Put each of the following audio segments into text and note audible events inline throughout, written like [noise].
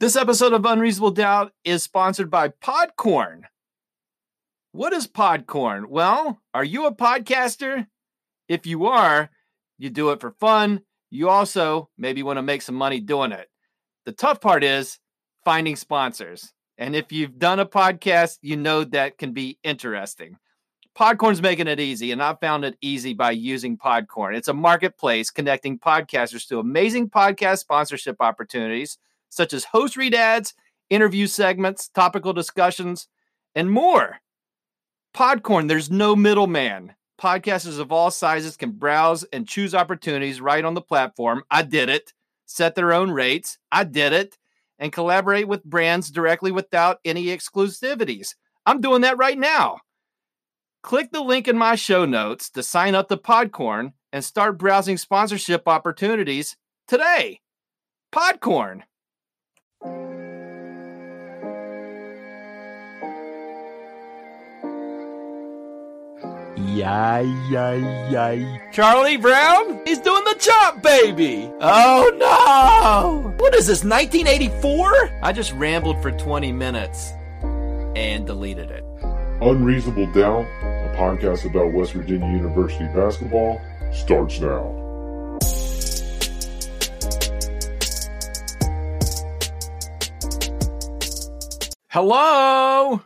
This episode of Unreasonable Doubt is sponsored by Podcorn. What is Podcorn? Well, are you a podcaster? If you are, you do it for fun. You also maybe want to make some money doing it. The tough part is finding sponsors. And if you've done a podcast, you know that can be interesting. Podcorn's making it easy, and I found it easy by using Podcorn. It's a marketplace connecting podcasters to amazing podcast sponsorship opportunities such as host read ads, interview segments, topical discussions, and more. Podcorn, there's no middleman. Podcasters of all sizes can browse and choose opportunities right on the platform. I did it. Set their own rates. I did it. And collaborate with brands directly without any exclusivities. I'm doing that right now. Click the link in my show notes to sign up to Podcorn and start browsing sponsorship opportunities today. Podcorn. Yay, yay, yay. Charlie Brown? He's doing the chop, baby! Oh no! What is this, 1984? I just rambled for 20 minutes and deleted it. Unreasonable Doubt, a podcast about West Virginia University basketball, starts now. Hello!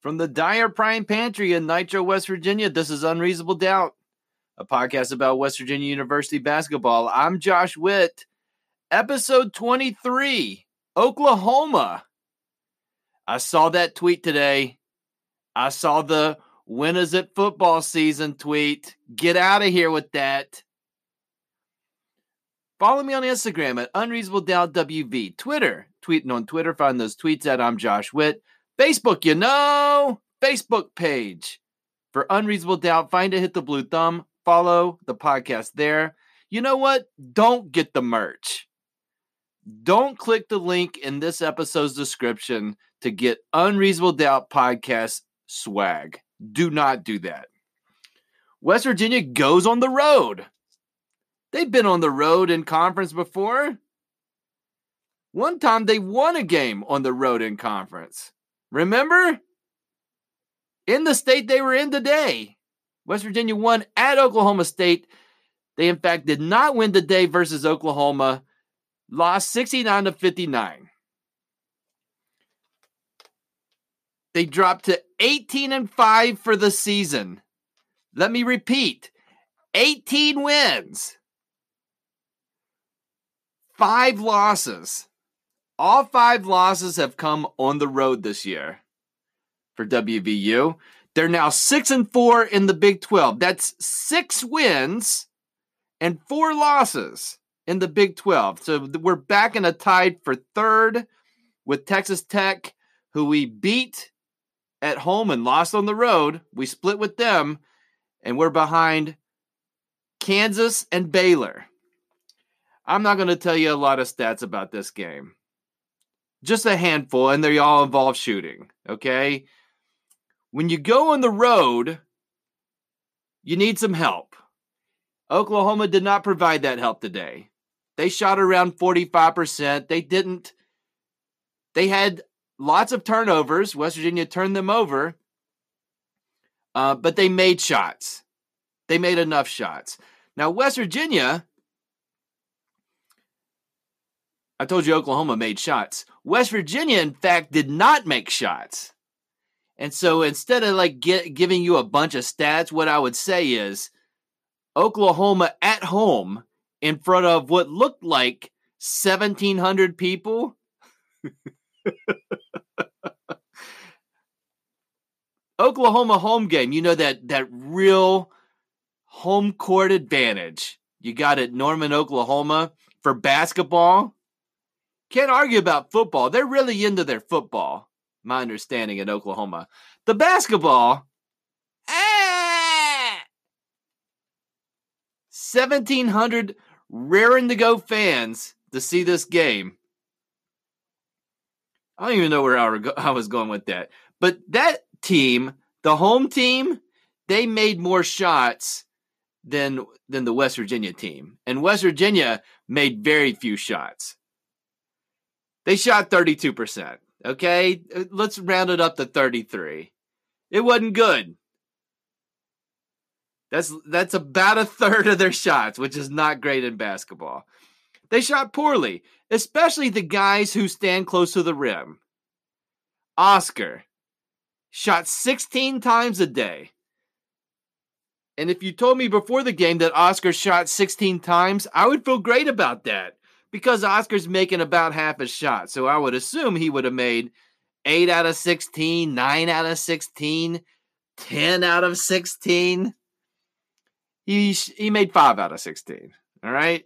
From the Dyer Prime Pantry in Nitro, West Virginia, this is Unreasonable Doubt, a podcast about West Virginia University basketball. I'm Josh Witt. Episode 23, Oklahoma. I saw that tweet today. I saw the when is it football season tweet. Get out of here with that. Follow me on Instagram at Unreasonable Doubt WV. Twitter, tweeting on Twitter. Find those tweets at I'm Josh Witt. Facebook, you know, Facebook page for Unreasonable Doubt. Find it, hit the blue thumb, follow the podcast there. You know what? Don't get the merch. Don't click the link in this episode's description to get Unreasonable Doubt podcast swag. Do not do that. West Virginia goes on the road. They've been on the road in conference before. One time they won a game on the road in conference. Remember? In the state they were in today, West Virginia won at Oklahoma State. They, in fact, did not win today versus Oklahoma, lost 69 to 59. They dropped to 18 and 5 for the season. Let me repeat 18 wins, five losses. All five losses have come on the road this year for WVU. They're now six and four in the Big 12. That's six wins and four losses in the Big 12. So we're back in a tie for third with Texas Tech, who we beat at home and lost on the road. We split with them, and we're behind Kansas and Baylor. I'm not going to tell you a lot of stats about this game just a handful, and they all involve shooting. Okay. When you go on the road, you need some help. Oklahoma did not provide that help today. They shot around 45%. They didn't, they had lots of turnovers. West Virginia turned them over, uh, but they made shots. They made enough shots. Now, West Virginia I told you Oklahoma made shots. West Virginia, in fact, did not make shots. And so instead of like get, giving you a bunch of stats, what I would say is Oklahoma at home in front of what looked like 1,700 people. [laughs] Oklahoma home game, you know that that real home court advantage you got at Norman, Oklahoma for basketball can't argue about football. They're really into their football, my understanding in Oklahoma. The basketball, ah, 1,700 raring to go fans to see this game. I don't even know where [laughs] I was going with that. But that team, the home team, they made more shots than than the West Virginia team. And West Virginia made very few shots. They shot 32%. Okay. Uh, let's round it up to 33. It wasn't good. That's that's about a third of their shots, which is not great in basketball. They shot poorly, especially the guys who stand close to the rim. Oscar shot 16 times a day. And if you told me before the game that Oscar shot 16 times, I would feel great about that because Oscar's making about half a shot. So I would assume he would have made 8 out of 16, 9 out of 16, 10 out of 16. He, he made 5 out of 16. All right.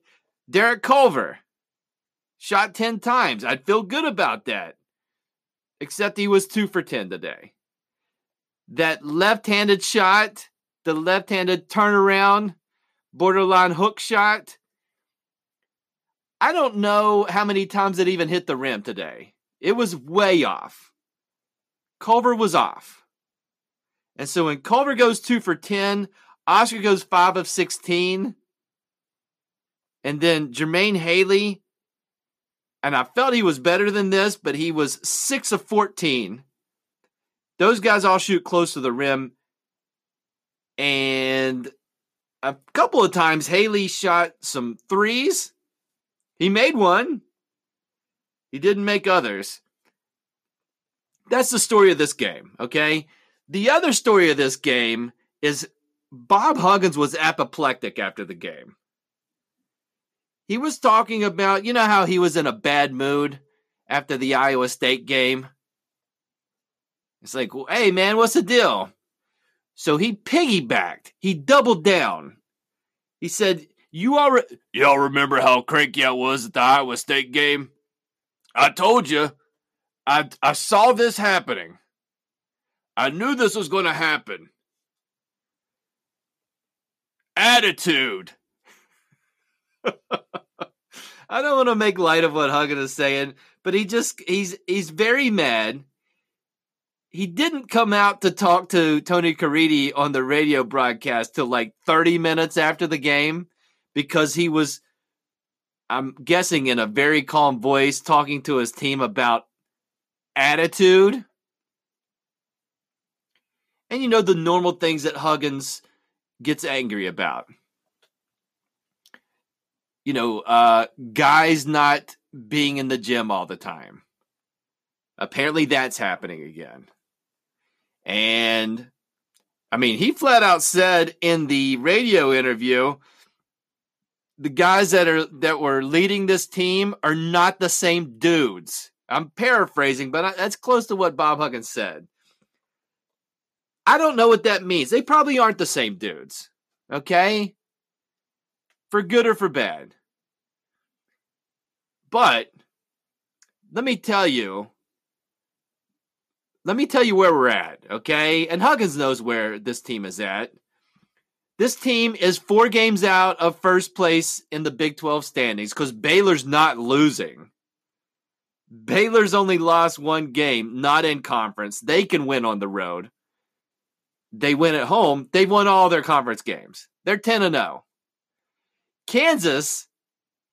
Derek Culver shot 10 times. I'd feel good about that. Except he was 2 for 10 today. That left handed shot, the left handed turnaround, borderline hook shot. I don't know how many times it even hit the rim today. It was way off. Culver was off. And so when Culver goes 2 for 10, Oscar goes 5 of 16. And then Jermaine Haley, and I felt he was better than this, but he was 6 of 14. Those guys all shoot close to the rim. And a couple of times, Haley shot some threes. He made one, he didn't make others. That's the story of this game, okay? The other story of this game is Bob Huggins was apoplectic after the game. He was talking about, you know, how he was in a bad mood after the Iowa State game. It's like, well, hey, man, what's the deal? So he piggybacked. He doubled down. He said, "You all, re- y'all remember how cranky I was at the Iowa State game? I told you, I I saw this happening. I knew this was going to happen. Attitude." [laughs] I don't want to make light of what Huggins is saying, but he just he's he's very mad. He didn't come out to talk to Tony Caridi on the radio broadcast till like 30 minutes after the game because he was I'm guessing in a very calm voice talking to his team about attitude. And you know the normal things that Huggins gets angry about you know, uh, guys not being in the gym all the time. Apparently, that's happening again. And I mean, he flat out said in the radio interview, the guys that are that were leading this team are not the same dudes. I'm paraphrasing, but that's close to what Bob Huggins said. I don't know what that means. They probably aren't the same dudes. Okay? for good or for bad. But let me tell you, let me tell you where we're at, okay? And Huggins knows where this team is at. This team is four games out of first place in the Big 12 standings because Baylor's not losing. Baylor's only lost one game, not in conference. They can win on the road. They win at home. They've won all their conference games. They're 10 and 0. Kansas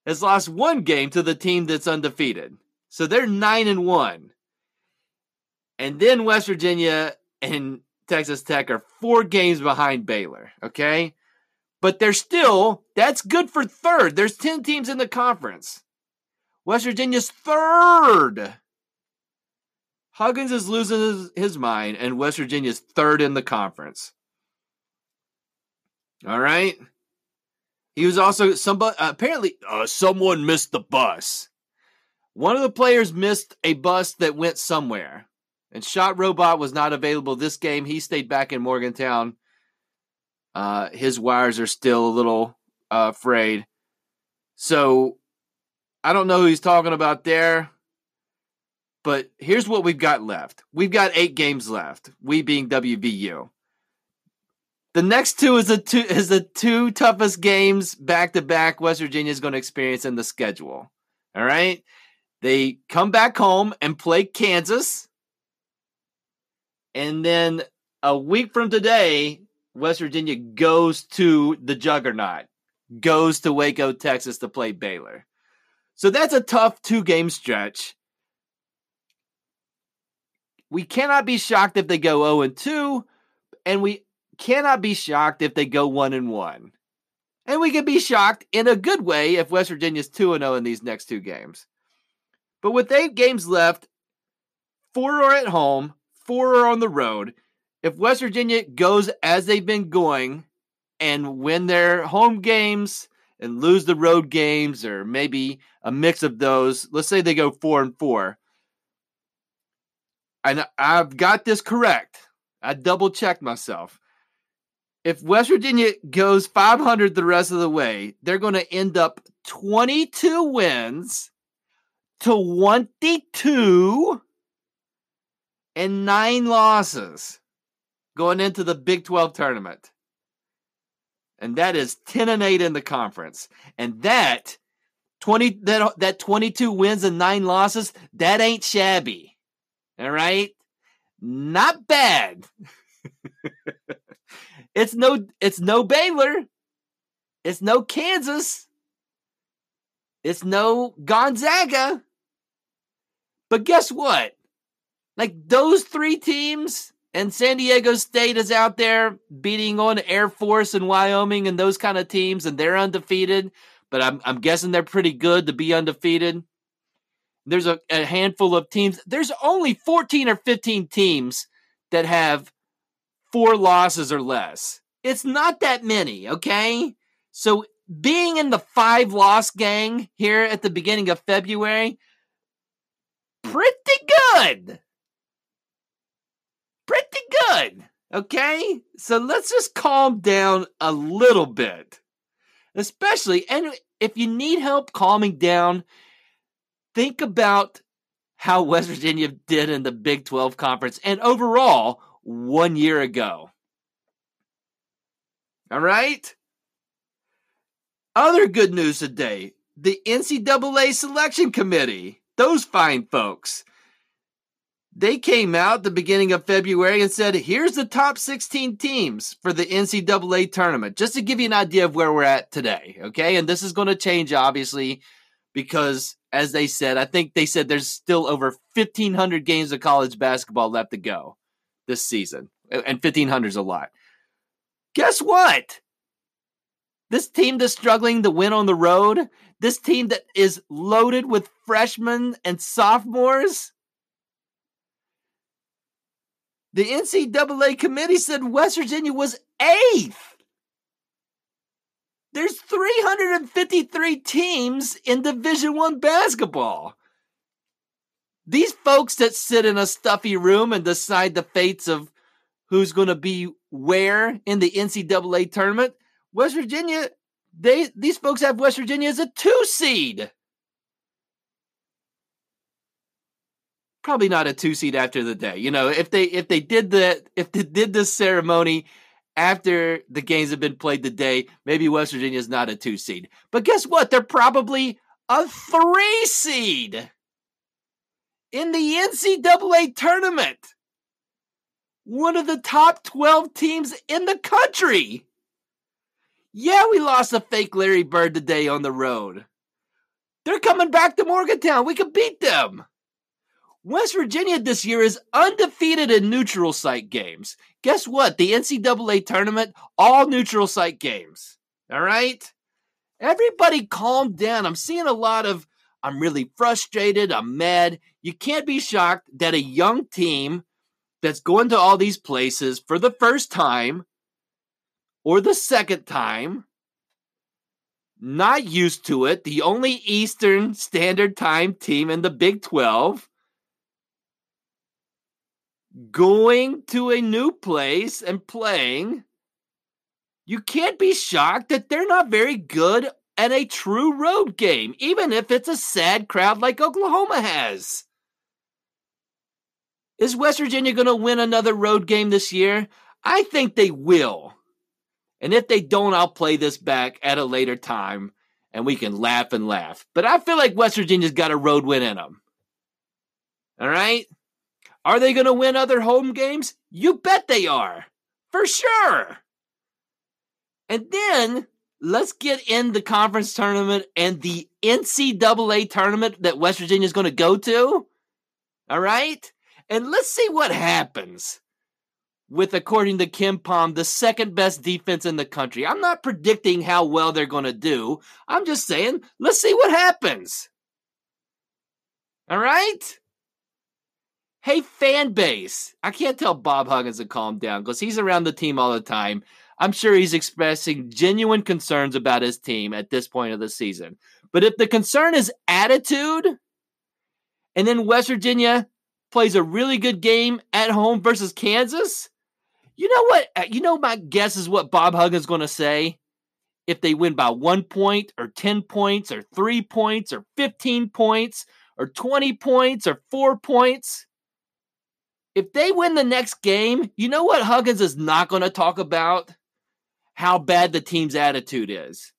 has lost one game to the team that's undefeated. So they're 9 and 1. And then West Virginia and Texas Tech are 4 games behind Baylor, okay? But they're still that's good for third. There's 10 teams in the conference. West Virginia's third. Huggins is losing his, his mind, and West Virginia's third in the conference. All right. He was also somebody apparently uh, someone missed the bus. One of the players missed a bus that went somewhere. And Shot Robot was not available this game. He stayed back in Morgantown. Uh, his wires are still a little uh, frayed. So I don't know who he's talking about there. But here's what we've got left. We've got eight games left. We being WVU. The next two is the two is the two toughest games back to back West Virginia is going to experience in the schedule. All right. They come back home and play Kansas. And then a week from today, West Virginia goes to the juggernaut, goes to Waco, Texas to play Baylor. So that's a tough two game stretch. we cannot be shocked if they go 0 and 2, and we cannot be shocked if they go 1 and 1. And we can be shocked in a good way if West Virginia's 2 and 0 in these next two games. But with eight games left, four are at home, four are on the road. If West Virginia goes as they've been going and win their home games and lose the road games, or maybe a mix of those, let's say they go four and four. And I've got this correct. I double checked myself. If West Virginia goes 500 the rest of the way, they're going to end up 22 wins to 22 and nine losses going into the Big 12 tournament. And that is 10 and 8 in the conference. And that 20 that that 22 wins and 9 losses, that ain't shabby. All right? Not bad. [laughs] it's no it's no Baylor. It's no Kansas. It's no Gonzaga. But guess what? Like those three teams and San Diego State is out there beating on Air Force and Wyoming and those kind of teams, and they're undefeated. But I'm, I'm guessing they're pretty good to be undefeated. There's a, a handful of teams. There's only 14 or 15 teams that have four losses or less. It's not that many, okay? So being in the five loss gang here at the beginning of February, pretty good. Pretty good. Okay? So let's just calm down a little bit. Especially, and if you need help calming down, think about how West Virginia did in the Big 12 conference and overall one year ago. All right? Other good news today the NCAA selection committee, those fine folks, they came out the beginning of February and said, here's the top 16 teams for the NCAA tournament, just to give you an idea of where we're at today. Okay. And this is going to change, obviously, because as they said, I think they said there's still over 1,500 games of college basketball left to go this season. And 1,500 is a lot. Guess what? This team that's struggling to win on the road, this team that is loaded with freshmen and sophomores, the NCAA committee said West Virginia was eighth. There's 353 teams in Division One basketball. These folks that sit in a stuffy room and decide the fates of who's going to be where in the NCAA tournament, West Virginia, they these folks have West Virginia as a two seed. Probably not a two seed after the day. You know, if they if they did the if they did this ceremony after the games have been played today, maybe West Virginia is not a two seed. But guess what? They're probably a three seed in the NCAA tournament. One of the top 12 teams in the country. Yeah, we lost a fake Larry Bird today on the road. They're coming back to Morgantown. We could beat them. West Virginia this year is undefeated in neutral site games. Guess what? The NCAA tournament, all neutral site games. All right? Everybody calm down. I'm seeing a lot of, I'm really frustrated. I'm mad. You can't be shocked that a young team that's going to all these places for the first time or the second time, not used to it, the only Eastern Standard Time team in the Big 12, going to a new place and playing, you can't be shocked that they're not very good at a true road game, even if it's a sad crowd like Oklahoma has. Is West Virginia going to win another road game this year? I think they will. And if they don't, I'll play this back at a later time and we can laugh and laugh. But I feel like West Virginia's got a road win in them. All right? Are they going to win other home games? You bet they are. For sure. And then let's get in the conference tournament and the NCAA tournament that West Virginia is going to go to. All right? And let's see what happens with, according to KenPom, the second best defense in the country. I'm not predicting how well they're going to do. I'm just saying, let's see what happens. All right? Hey, fan base. I can't tell Bob Huggins to calm down because he's around the team all the time. I'm sure he's expressing genuine concerns about his team at this point of the season. But if the concern is attitude, and then West Virginia plays a really good game at home versus Kansas, you know what? Uh, you know, my guess is what Bob Huggins is going to say if they win by one point or 10 points or three points or 15 points or 20 points or four points. If they win the next game, you know what Huggins is not going to talk about? How bad the team's attitude is.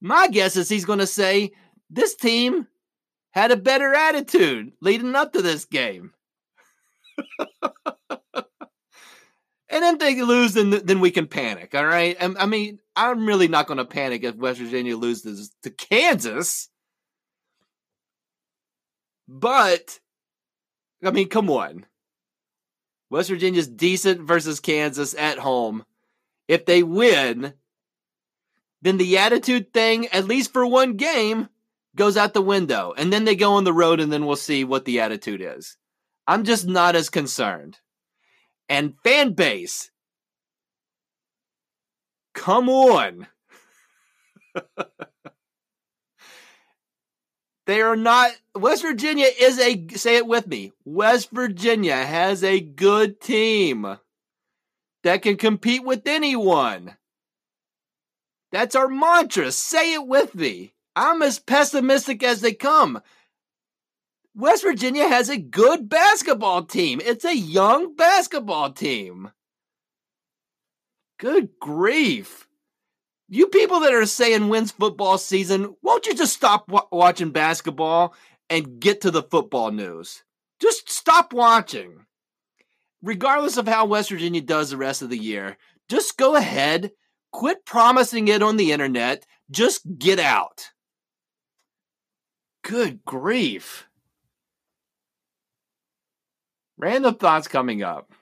My guess is he's going to say this team had a better attitude leading up to this game. [laughs] and then they lose, then, then we can panic. All right. I, mean, I'm really not going to panic if West Virginia loses to Kansas. But, I mean, come on. West Virginia's decent versus Kansas at home. If they win, then the attitude thing, at least for one game, goes out the window. And then they go on the road, and then we'll see what the attitude is. I'm just not as concerned. And fan base, come on. [laughs] they are not. West Virginia is a, say it with me, West Virginia has a good team that can compete with anyone. That's our mantra. Say it with me. I'm as pessimistic as they come. West Virginia has a good basketball team. It's a young basketball team. Good grief. You people that are saying wins football season, won't you just stop w- watching basketball and get to the football news? Just stop watching. Regardless of how West Virginia does the rest of the year, just go ahead Quit promising it on the internet. Just get out. Good grief. Random thoughts coming up.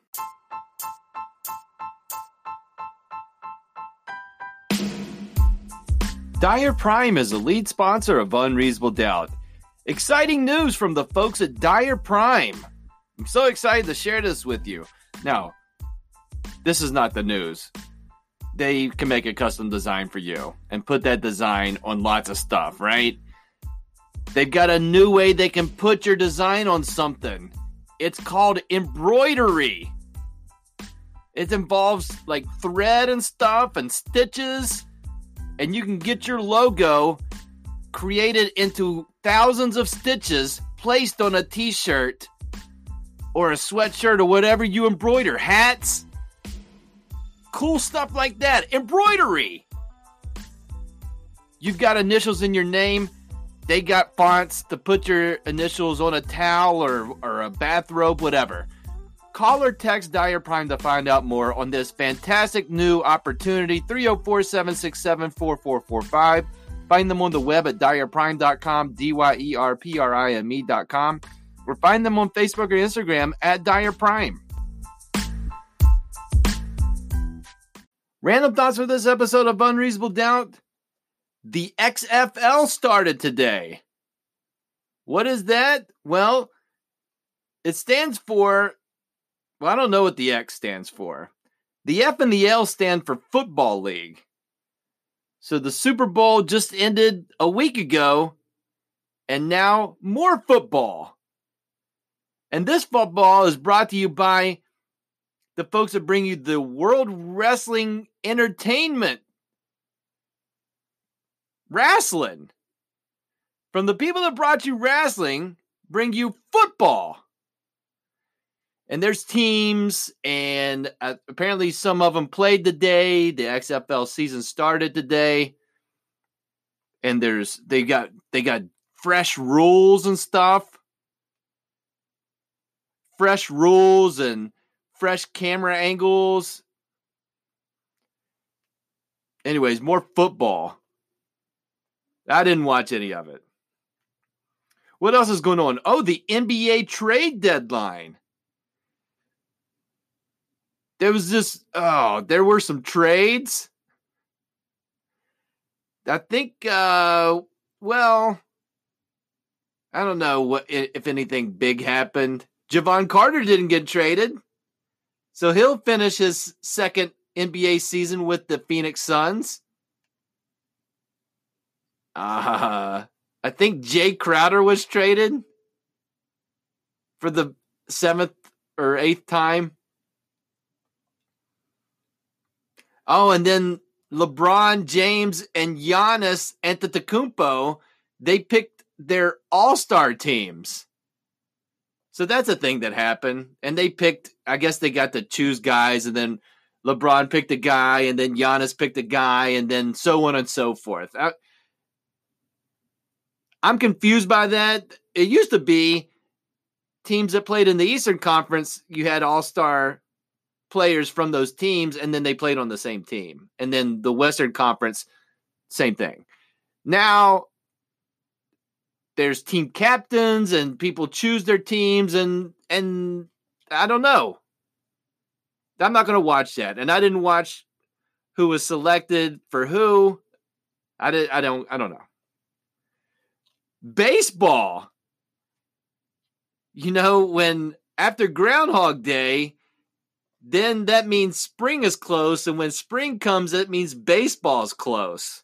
Dyer Prime is a lead sponsor of Unreasonable Doubt. Exciting news from the folks at Dyer Prime. I'm so excited to share this with you. Now, this is not the news they can make a custom design for you and put that design on lots of stuff, right? They've got a new way they can put your design on something. It's called embroidery. It involves like thread and stuff and stitches, and you can get your logo created into thousands of stitches placed on a t shirt or a sweatshirt or whatever you embroider. Hats, cool stuff like that. Embroidery. You've got initials in your name. They got fonts to put your initials on a towel or, or a bathrobe, whatever. Call or text Dyer Prime to find out more on this fantastic new opportunity 304 767 4445. Find them on the web at dyerprime.com, D Y E R P R I M E.com, or find them on Facebook or Instagram at Dyer Prime. Random thoughts for this episode of Unreasonable Doubt. The XFL started today. What is that? Well, it stands for, well, I don't know what the X stands for. The F and the L stand for Football League. So the Super Bowl just ended a week ago, and now more football. And this football is brought to you by the folks that bring you the World Wrestling Entertainment. Wrestling. From the people that brought you wrestling, bring you football. And there's teams, and uh, apparently some of them played today. The XFL season started today, and there's they got they got fresh rules and stuff, fresh rules and fresh camera angles. Anyways, more football. I didn't watch any of it. What else is going on? Oh, the NBA trade deadline. There was just oh, there were some trades. I think, uh, well, I don't know what if anything big happened. Jevon Carter didn't get traded. So he'll finish his second NBA season with the Phoenix Suns. Uh, I think Jae Crowder was traded for the seventh or eighth time. Oh, and then LeBron James and Giannis Antetokounmpo, they picked their all-star teams. So that's a thing that happened. And they picked, I guess they got to choose guys, and then LeBron picked a guy, and then Giannis picked a guy, and then so on and so forth. I, I'm confused by that. It used to be teams that played in the Eastern Conference, you had all star players from those teams, and then they played on the same team. And then the Western Conference, same thing. Now there's team captains and people choose their teams and and I don't know. I'm not going to watch that. And I didn't watch who was selected for who. I did I don't I don't know. Baseball. You know, when after Groundhog Day, then that means spring is close and when spring comes it means baseball's close.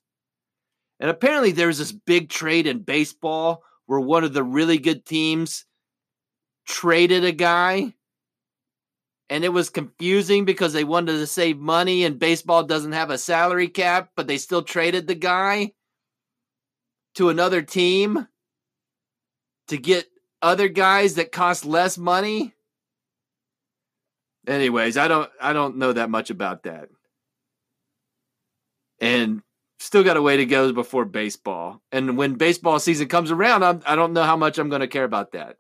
And apparently there's this big trade in baseball where one of the really good teams traded a guy. And it was confusing because they wanted to save money and baseball doesn't have a salary cap, but they still traded the guy to another team to get other guys that cost less money. Anyways, I don't I don't know that much about that. And still got a way to go before baseball. And when baseball season comes around, I'm, I don't know how much I'm going to care about that.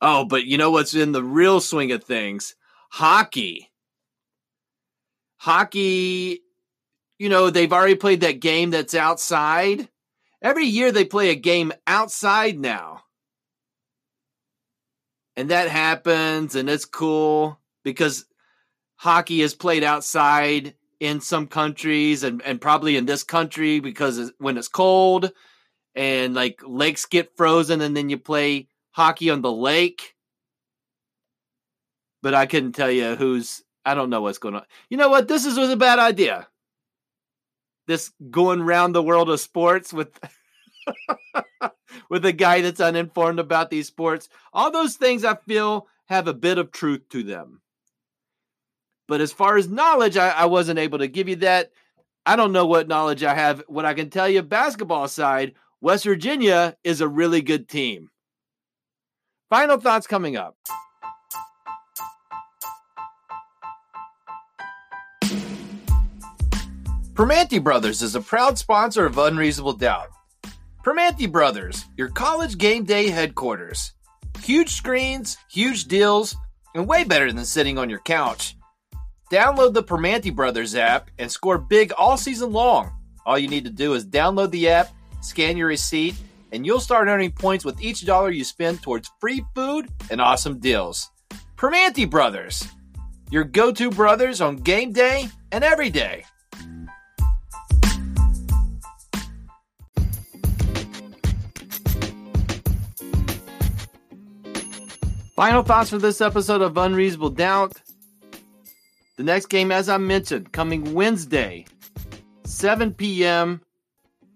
Oh, but you know what's in the real swing of things? Hockey. Hockey, you know, they've already played that game that's outside. Every year they play a game outside now. And that happens, and it's cool because hockey is played outside in some countries and, and probably in this country because when it's cold and like lakes get frozen and then you play hockey on the lake. But I couldn't tell you who's, I don't know what's going on. You know what? This is, was a bad idea. This going around the world of sports with. [laughs] with a guy that's uninformed about these sports. All those things I feel have a bit of truth to them. But as far as knowledge, I, I wasn't able to give you that. I don't know what knowledge I have. What I can tell you, basketball side, West Virginia is a really good team. Final thoughts coming up. Primanti Brothers is a proud sponsor of Unreasonable Doubt. Primanti Brothers, your college game day headquarters. Huge screens, huge deals, and way better than sitting on your couch. Download the Primanti Brothers app and score big all season long. All you need to do is download the app, scan your receipt, and you'll start earning points with each dollar you spend towards free food and awesome deals. Primanti Brothers, your go to brothers on game day and every day. Final thoughts for this episode of Unreasonable Doubt. The next game, as I mentioned, coming Wednesday, 7 p.m.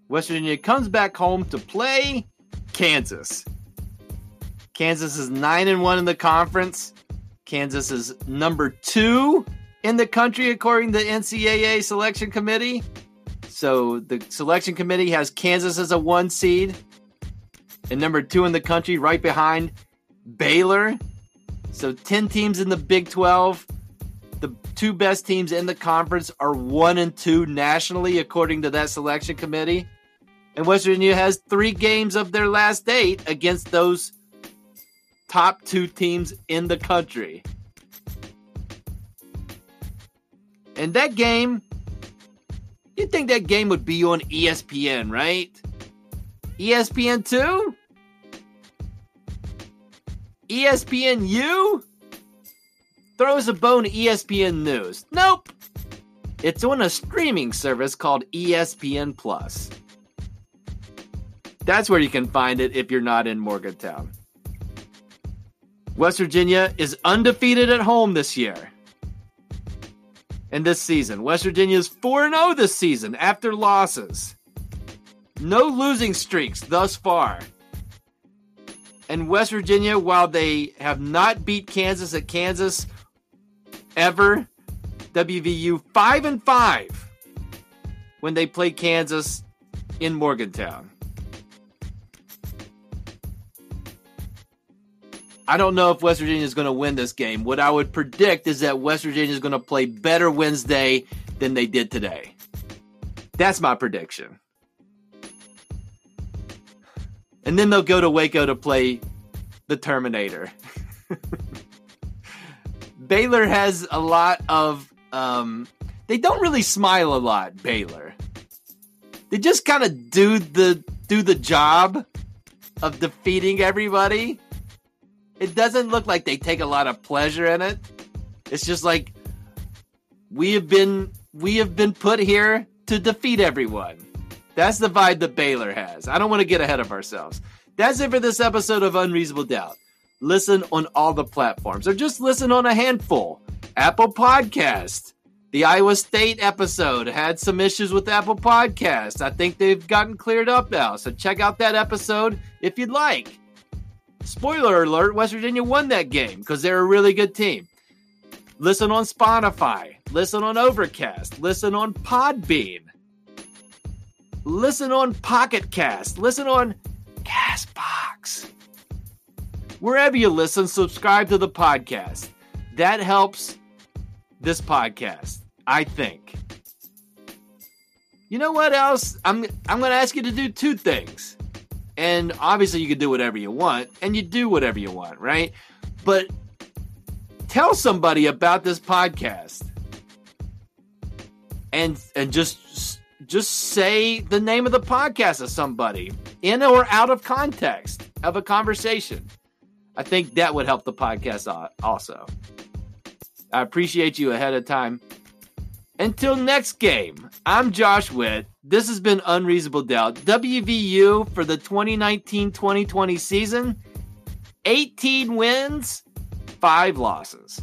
West Virginia comes back home to play Kansas. Kansas is 9 and 1 in the conference. Kansas is number 2 in the country according to the NCAA selection committee. So the selection committee has Kansas as a 1 seed and number 2 in the country right behind Baylor. So 10 teams in the Big 12 the two best teams in the conference are one and two nationally, according to that selection committee. And West Virginia has three games of their last eight against those top two teams in the country. And that game, you'd think that game would be on ESPN, right? ESPN 2? ESPNU throws a bone to ESPN News. Nope. It's on a streaming service called ESPN Plus. That's where you can find it if you're not in Morgantown. West Virginia is undefeated at home this year. And this season, West Virginia is 4 0 this season after losses. No losing streaks thus far. And West Virginia, while they have not beat Kansas at Kansas ever, WVU 5 and 5 when they played Kansas in Morgantown. I don't know if West Virginia is going to win this game. What I would predict is that West Virginia is going to play better Wednesday than they did today. That's my prediction. And then they'll go to Waco to play the Terminator. [laughs] Baylor has a lot of um, they don't really smile a lot, Baylor. They just kind of do the do the job of defeating everybody it doesn't look like they take a lot of pleasure in it. It's just like we have been we have been put here to defeat everyone. That's the vibe that Baylor has. I don't want to get ahead of ourselves. That's it for this episode of Unreasonable Doubt. Listen on all the platforms, or just listen on a handful. Apple Podcast. The Iowa State episode had some issues with Apple Podcast. I think they've gotten cleared up now. So check out that episode if you'd like. Spoiler alert, West Virginia won that game because they're a really good team. Listen on Spotify, listen on Overcast, listen on Podbean, listen on Pocket Cast, listen on Castbox. Wherever you listen, subscribe to the podcast. That helps this podcast, I think. You know what else? I'm I'm going to ask you to do two things. And obviously, you can do whatever you want, and you do whatever you want, right? But tell somebody about this podcast, and and just just say the name of the podcast to somebody in or out of context of a conversation. I think that would help the podcast also. I appreciate you ahead of time. Until next game, I'm Josh Witt. This has been Unreasonable Doubt. WVU for the 2019 2020 season 18 wins, 5 losses.